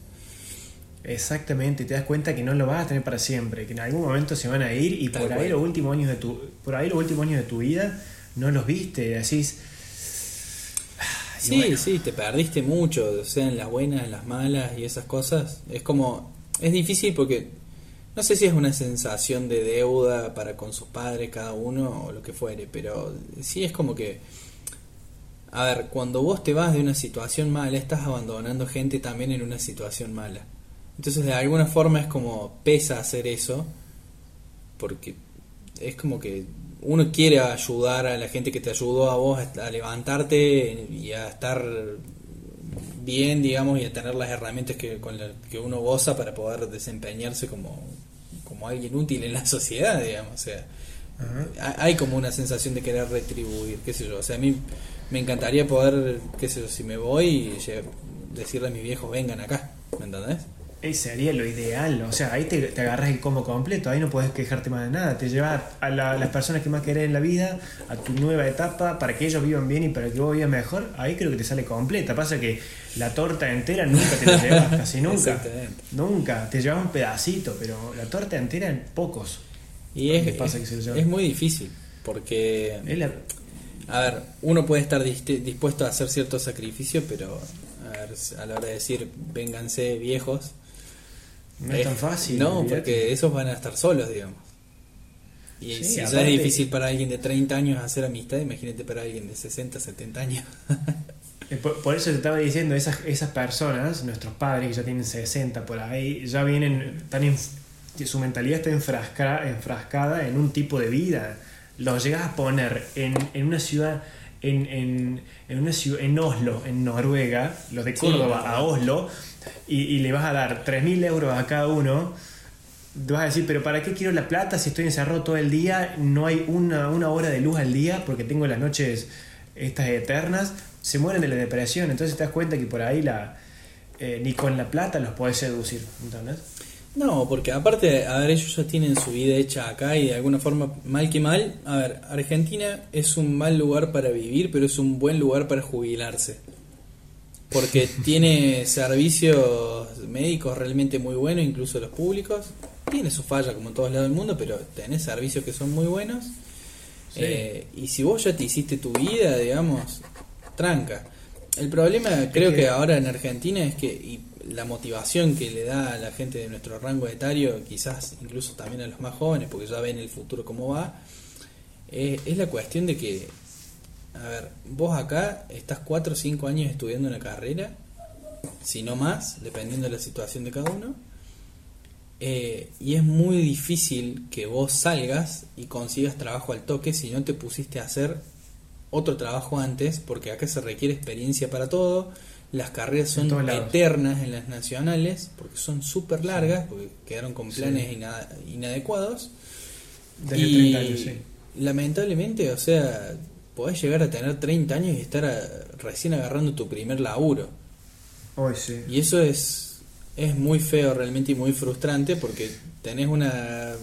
Exactamente, te das cuenta que no lo vas a tener para siempre, que en algún momento se van a ir y Tal por ahí los últimos años de tu, por ahí los últimos años de tu vida no los viste, decís y Sí, bueno. sí, te perdiste mucho, sean las buenas, las malas y esas cosas. Es como, es difícil porque no sé si es una sensación de deuda para con sus padres cada uno o lo que fuere, pero sí es como que, a ver, cuando vos te vas de una situación mala, estás abandonando gente también en una situación mala. Entonces de alguna forma es como pesa hacer eso, porque es como que uno quiere ayudar a la gente que te ayudó a vos a, levantarte y a estar bien, digamos, y a tener las herramientas que, con las que uno goza para poder desempeñarse como, como alguien útil en la sociedad, digamos. O sea, hay como una sensación de querer retribuir, qué sé yo. O sea, a mí me encantaría poder, qué sé yo, si me voy, decirle a mis viejos, vengan acá, ¿me entendés? eh, sería lo ideal, o sea, ahí te, te agarras el combo completo, ahí no puedes quejarte más de nada, te llevas a la- las personas que más querés en la vida, a tu nueva etapa, para que ellos vivan bien y para que vos vivas mejor, ahí creo que te sale completa. Pasa que la torta entera nunca te la llevas, <laughs> casi nunca. Nunca, te llevas un pedacito, pero la torta entera en pocos. Y es, ¿Qué pasa que se lo es, muy difícil, porque, la- a ver, uno puede estar dispuesto a hacer ciertos sacrificios, pero a, ver, a la hora de decir, vénganse viejos, no es tan fácil. No, porque esos van a estar solos, digamos. Y Sí, si ya es difícil para alguien de 30 años hacer amistad, imagínate para alguien de 60, 70 años. <laughs> Eh, Por, por eso te estaba diciendo, esas, esas personas, nuestros padres que ya tienen 60 por ahí, ya vienen, en- su mentalidad está enfrascada, enfrascada en un tipo de vida. Los llegas a poner en, en una ciudad, en, en, en una ciudad, en Oslo, en Noruega, los de Sí, Córdoba a. Oslo, y, y le vas a dar 3.000 euros a cada uno. Te vas a decir, pero ¿para qué quiero la plata si estoy encerrado todo el día? No hay una, una hora de luz al día porque tengo las noches estas eternas. Se mueren de la depresión. Entonces te das cuenta que por ahí la eh, ni con la plata los podés seducir. ¿Entendés? No, porque aparte, a ver, ellos ya tienen su vida hecha acá y de alguna forma, mal que mal, a ver, Argentina es un mal lugar para vivir, pero es un buen lugar para jubilarse. Porque <laughs> tiene servicios médicos realmente muy buenos, incluso los públicos. Tiene su falla como en todos lados del mundo, pero tenés servicios que son muy buenos. Sí. Eh, y si vos ya te hiciste tu vida, digamos, tranca. El problema creo que- que ahora en Argentina es que y la motivación que le da a la gente de nuestro rango etario, quizás incluso también a los más jóvenes, porque ya ven el futuro cómo va, eh, es la cuestión de que, a ver, vos acá estás 4 o 5 años estudiando una carrera, si no más, dependiendo de la situación de cada uno, eh, y es muy difícil que vos salgas y consigas trabajo al toque si no te pusiste a hacer otro trabajo antes, porque acá se requiere experiencia para todo. Las carreras son eternas en las nacionales, porque son súper largas, porque quedaron con planes ina- inadecuados. Desde y 30 años, sí. lamentablemente, o sea, podés llegar a tener 30 años y estar a- recién agarrando tu primer laburo. Hoy sí. Y eso es, es muy feo realmente y muy frustrante porque tenés una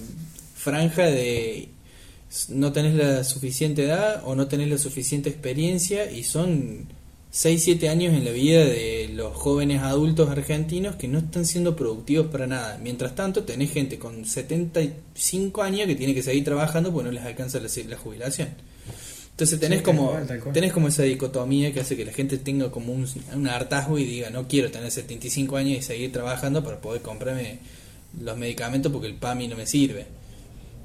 franja de no tenés la suficiente edad o no tenés la suficiente experiencia y son 6, 7 años en la vida de los jóvenes adultos argentinos que no están siendo productivos para nada. Mientras tanto tenés gente con 75 años que tiene que seguir trabajando porque no les alcanza la, la jubilación. Entonces tenés Sí, como cual, tal cual. tenés como esa dicotomía que hace que la gente tenga como un, un hartazgo y diga no quiero tener 75 años y seguir trabajando para poder comprarme los medicamentos porque el PAMI no me sirve.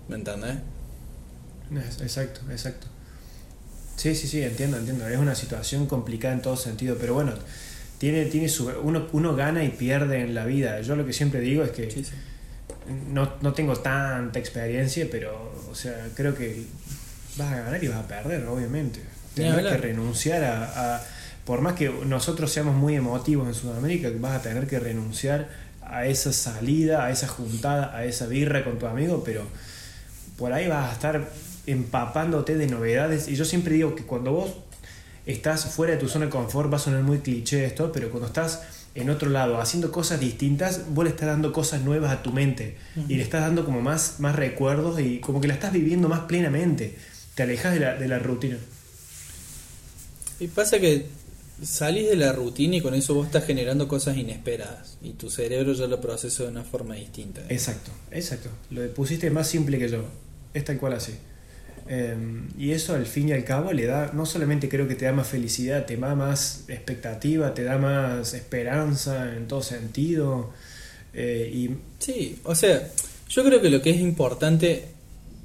¿Me entendés? Exacto, exacto. Sí, sí, sí, entiendo, entiendo. Es una situación complicada en todo sentido, pero bueno, tiene, tiene su, uno, uno gana y pierde en la vida. Yo lo que siempre digo es que Sí, sí. no, no tengo tanta experiencia, pero, o sea, creo que vas a ganar y vas a perder, obviamente. Hablar. que renunciar a, a- Por más que nosotros seamos muy emotivos en Sudamérica, vas a tener que renunciar a esa salida, a esa juntada, a esa birra con tu amigo, pero por ahí vas a estar empapándote de novedades. Y yo siempre digo que cuando vos estás fuera de tu zona de confort, va a sonar muy cliché esto, pero cuando estás en otro lado haciendo cosas distintas, vos le estás dando cosas nuevas a tu mente y le estás dando como más, más recuerdos y como que la estás viviendo más plenamente. Te alejas de la, de la rutina. Y pasa que salís de la rutina y con eso vos estás generando cosas inesperadas y tu cerebro ya lo procesa de una forma distinta. Exacto, exacto. Lo pusiste más simple que yo. Es tal cual así. Eh, y eso al fin y al cabo le da, no solamente creo que te da más felicidad, te da más expectativa, te da más esperanza en todo sentido. Eh, y Sí, o sea, yo creo que lo que es importante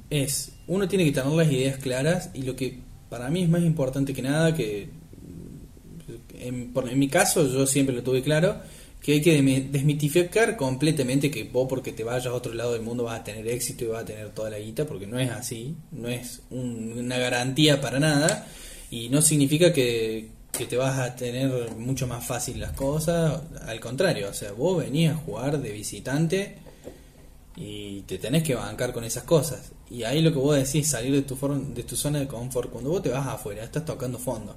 es, uno tiene que tener las ideas claras y lo que para mí es más importante que nada, que en, en mi caso yo siempre lo tuve claro, que hay que desmitificar completamente que vos porque te vayas a otro lado del mundo vas a tener éxito y vas a tener toda la guita, porque no es así, no es un- una garantía para nada y no significa que, que te vas a tener mucho más fácil las cosas, al contrario, o sea, vos venías a jugar de visitante y te tenés que bancar con esas cosas. Y ahí lo que vos decís, salir de tu zona de confort, cuando vos te vas afuera, estás tocando fondo.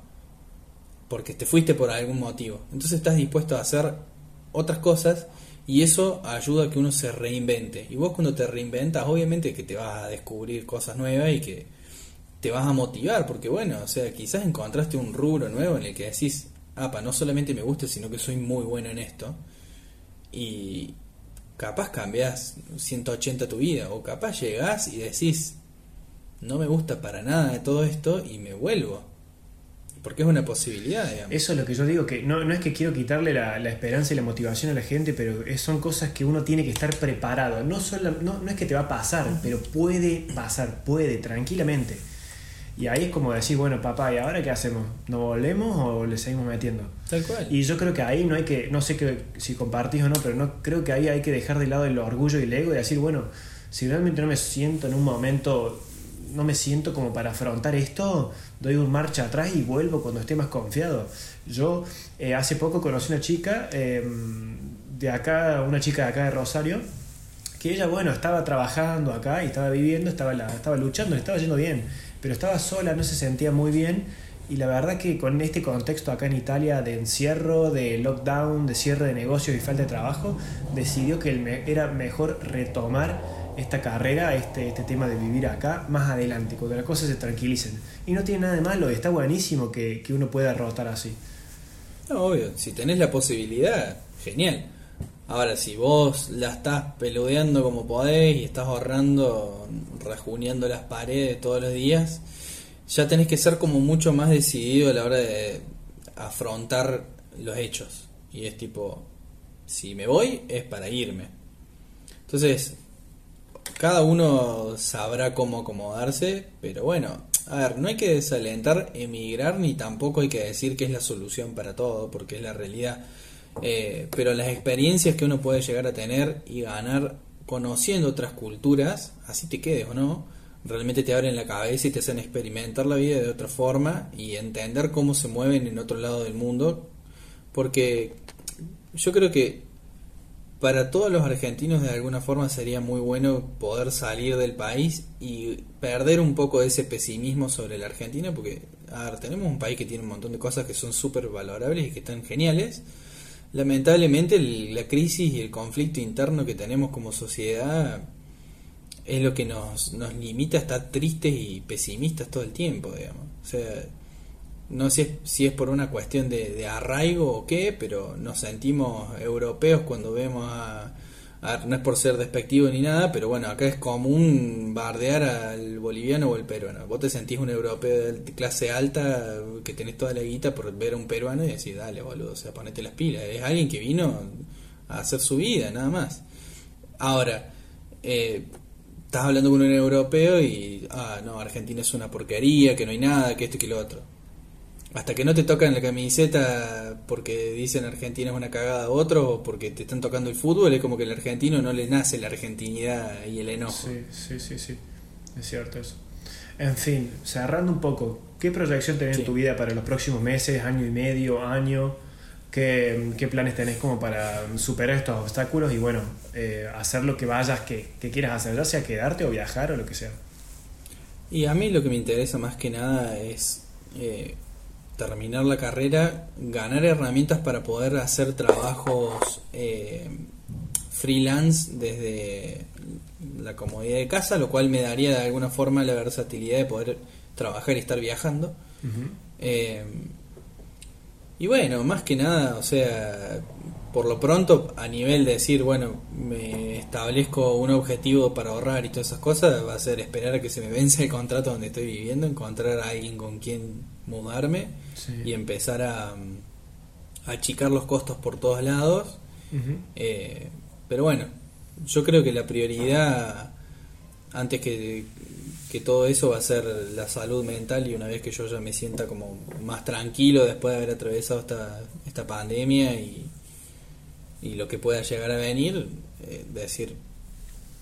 Porque te fuiste por algún motivo. Entonces estás dispuesto a hacer otras cosas Y eso ayuda a que uno se reinvente. Y vos cuando te reinventas, obviamente que te vas a descubrir cosas nuevas y que te vas a motivar, porque bueno, o sea, quizás encontraste un rubro nuevo en el que decís, apa, no solamente me gusta, sino que soy muy bueno en esto. Y capaz cambias 180 tu vida, o capaz llegás y decís, no me gusta para nada de todo esto y me vuelvo. Porque es una posibilidad, digamos. Eso es lo que yo digo, que no, no es que quiero quitarle la, la, esperanza y la motivación a la gente, pero es, son cosas que uno tiene que estar preparado. No, solo, no, no es que te va a pasar, pero puede pasar, puede, tranquilamente. Y ahí es como decir, bueno, papá, ¿y ahora qué hacemos? ¿Nos volvemos o le seguimos metiendo? Tal cual. Y yo creo que ahí no hay que, no sé que, si compartís o no, pero no creo que ahí hay que dejar de lado el orgullo y el ego y decir, bueno, si realmente no me siento en un momento, no me siento como para afrontar esto, doy un marcha atrás y vuelvo cuando esté más confiado. Yo eh, hace poco conocí una chica eh, de acá, una chica de acá de Rosario, que ella, bueno, estaba trabajando acá y estaba viviendo, estaba, estaba luchando, estaba yendo bien pero estaba sola, no se sentía muy bien. Y la verdad que con este contexto acá en Italia de encierro, de lockdown, de cierre de negocios y falta de trabajo, decidió que era mejor retomar esta carrera, este, este tema de vivir acá, más adelante, cuando las cosas se tranquilicen. Y no tiene nada de malo, está buenísimo que, que uno pueda rotar así. No, obvio, si tenés la posibilidad, genial. Ahora, si vos la estás peludeando como podés y estás ahorrando, rajuneando las paredes todos los días, ya tenés que ser como mucho más decidido a la hora de afrontar los hechos. Y es tipo, si me voy es para irme. Entonces, cada uno sabrá cómo acomodarse, pero bueno, a ver, no hay que desalentar emigrar ni tampoco hay que decir que es la solución para todo, porque es la realidad eh, pero las experiencias que uno puede llegar a tener y ganar conociendo otras culturas, así te quedes o no, realmente te abren la cabeza y te hacen experimentar la vida de otra forma y entender cómo se mueven en otro lado del mundo. Porque yo creo que para todos los argentinos de alguna forma sería muy bueno poder salir del país y perder un poco de ese pesimismo sobre la Argentina, porque tenemos un país que tiene un montón de cosas que son súper valorables y que están geniales lamentablemente la crisis y el conflicto interno que tenemos como sociedad es lo que nos, nos limita a estar tristes y pesimistas todo el tiempo, digamos. O sea, no sé si es por una cuestión de, arraigo o qué, pero nos sentimos europeos cuando vemos a, no es por ser despectivo ni nada, pero bueno, acá es común bardear al boliviano o el peruano. Vos te sentís un europeo de clase alta que tenés toda la guita por ver a un peruano y decís, dale, boludo, o sea, ponete las pilas. Es alguien que vino a hacer su vida, nada más. Ahora, eh, estás hablando con un europeo y, ah, no, Argentina es una porquería, que no hay nada, que esto y que lo otro hasta que no te tocan la camiseta porque dicen Argentina es una cagada a otro o porque te están tocando el fútbol, es como que al argentino no le nace la argentinidad y el enojo. Sí, sí, sí, sí. Es cierto eso. En fin, cerrando un poco, ¿qué proyección tenés en tu vida para los próximos meses, año y medio, año? ¿Qué, qué planes tenés como para superar estos obstáculos y bueno, eh, hacer lo que vayas que, que quieras hacer, ya sea quedarte o viajar o lo que sea? Y a mí lo que me interesa más que nada es eh, terminar la carrera, ganar herramientas para poder hacer trabajos eh, freelance desde la comodidad de casa, lo cual me daría de alguna forma la versatilidad de poder trabajar y estar viajando. Eh, y bueno, más que nada, o sea, por lo pronto, a nivel de decir, bueno, me establezco un objetivo para ahorrar y todas esas cosas, va a ser esperar a que se me vence el contrato donde estoy viviendo, encontrar a alguien con quien mudarme y empezar a, achicar los costos por todos lados. Eh, pero bueno, yo creo que la prioridad, antes que, que todo eso, va a ser la salud mental y una vez que yo ya me sienta como más tranquilo después de haber atravesado esta, esta pandemia y, y lo que pueda llegar a venir, eh, decir,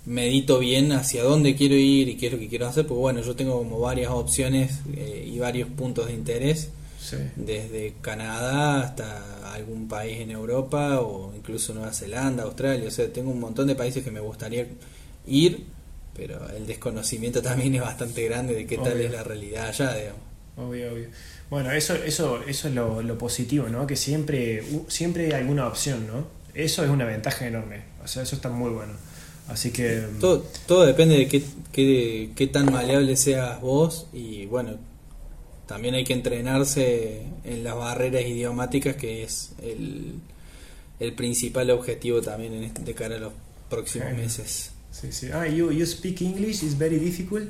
medito bien hacia dónde quiero ir y qué es lo que quiero hacer, porque bueno, yo tengo como varias opciones eh, y varios puntos de interés, desde Canadá hasta algún país en Europa o incluso Nueva Zelanda, Australia, o sea, tengo un montón de países que me gustaría ir, pero el desconocimiento <laughs> también es bastante grande de qué tal es la realidad allá, digamos. Obvio, obvio. Bueno, eso, eso, eso es lo, lo positivo, ¿no? Que siempre, siempre hay alguna opción, ¿no? Eso es una ventaja enorme. O sea, eso está muy bueno. Así que... Todo, todo depende de qué, qué, qué tan maleable seas vos y bueno, también hay que entrenarse en las barreras idiomáticas que es el, el principal objetivo también en este, de cara a los próximos meses. Sí, sí. Ah, you, you speak English is very difficult.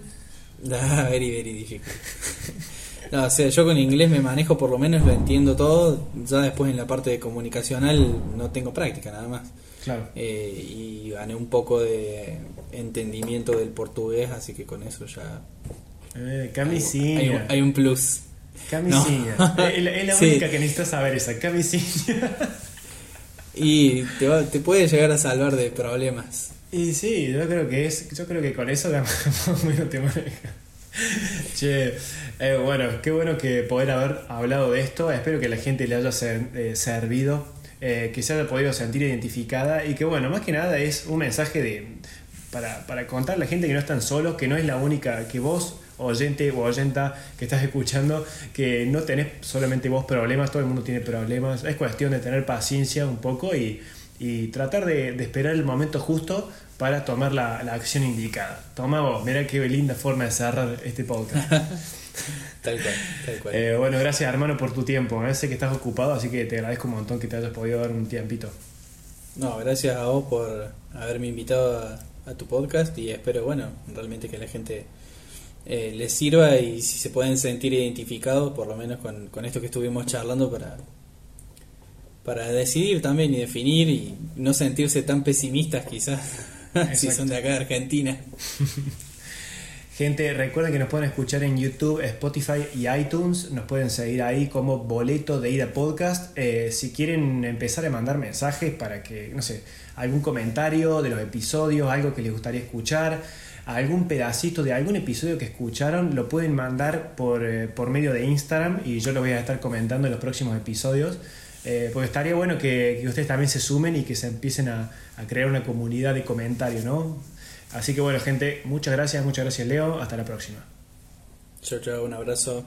Ah, <laughs> very, very difficult. <laughs> No, o sea, yo con inglés me manejo, por lo menos lo entiendo todo. Ya después en la parte de comunicacional no tengo práctica nada más. Claro. Eh, y gané un poco de entendimiento del portugués, así que con eso ya. Eh, camisinha. Hay, un- hay un plus. Camisinha. No. Es la, es la Sí. única que necesitas saber esa. Camisinha. <laughs> Y te, va- te puede llegar a salvar de problemas. Y sí, yo creo que es, yo creo que con eso ya <laughs> más o menos te maneja. Che, eh, bueno, qué bueno que poder haber hablado de esto. Espero que la gente le haya eh, servido, eh, que se haya podido sentir identificada y que bueno, más que nada es un mensaje de para, para contar a la gente que no están solos, que no es la única, que vos, oyente o oyenta que estás escuchando, que no tenés solamente vos problemas, todo el mundo tiene problemas. Es cuestión de tener paciencia un poco y, y tratar de, esperar el momento justo para tomar la, la acción indicada. Toma vos, mirá qué linda forma de cerrar este podcast. <laughs> <laughs> Tal cual, tal cual. Eh, bueno, gracias hermano por tu tiempo. eh. Sé que estás ocupado, así que te agradezco un montón que te hayas podido dar un tiempito. No, gracias a vos por haberme invitado a, a tu podcast y espero, bueno, realmente que la gente eh, les sirva y si se pueden sentir identificados, por lo menos con, con esto que estuvimos charlando para, para decidir también y definir y no sentirse tan pesimistas quizás <laughs> si son de acá de Argentina. <laughs> Gente, recuerden que nos pueden escuchar en YouTube, Spotify y iTunes. Nos pueden seguir ahí como Boleto de Ida Podcast. Eh, si quieren empezar a mandar mensajes para que, no sé, algún comentario de los episodios, algo que les gustaría escuchar, algún pedacito de algún episodio que escucharon, lo pueden mandar por, eh, por medio de Instagram y yo lo voy a estar comentando en los próximos episodios. Eh, porque estaría bueno que, que ustedes también se sumen y que se empiecen a, a crear una comunidad de comentarios, ¿no? Así que bueno, gente, muchas gracias, muchas gracias Leo, hasta la próxima. Chao, chao, un abrazo.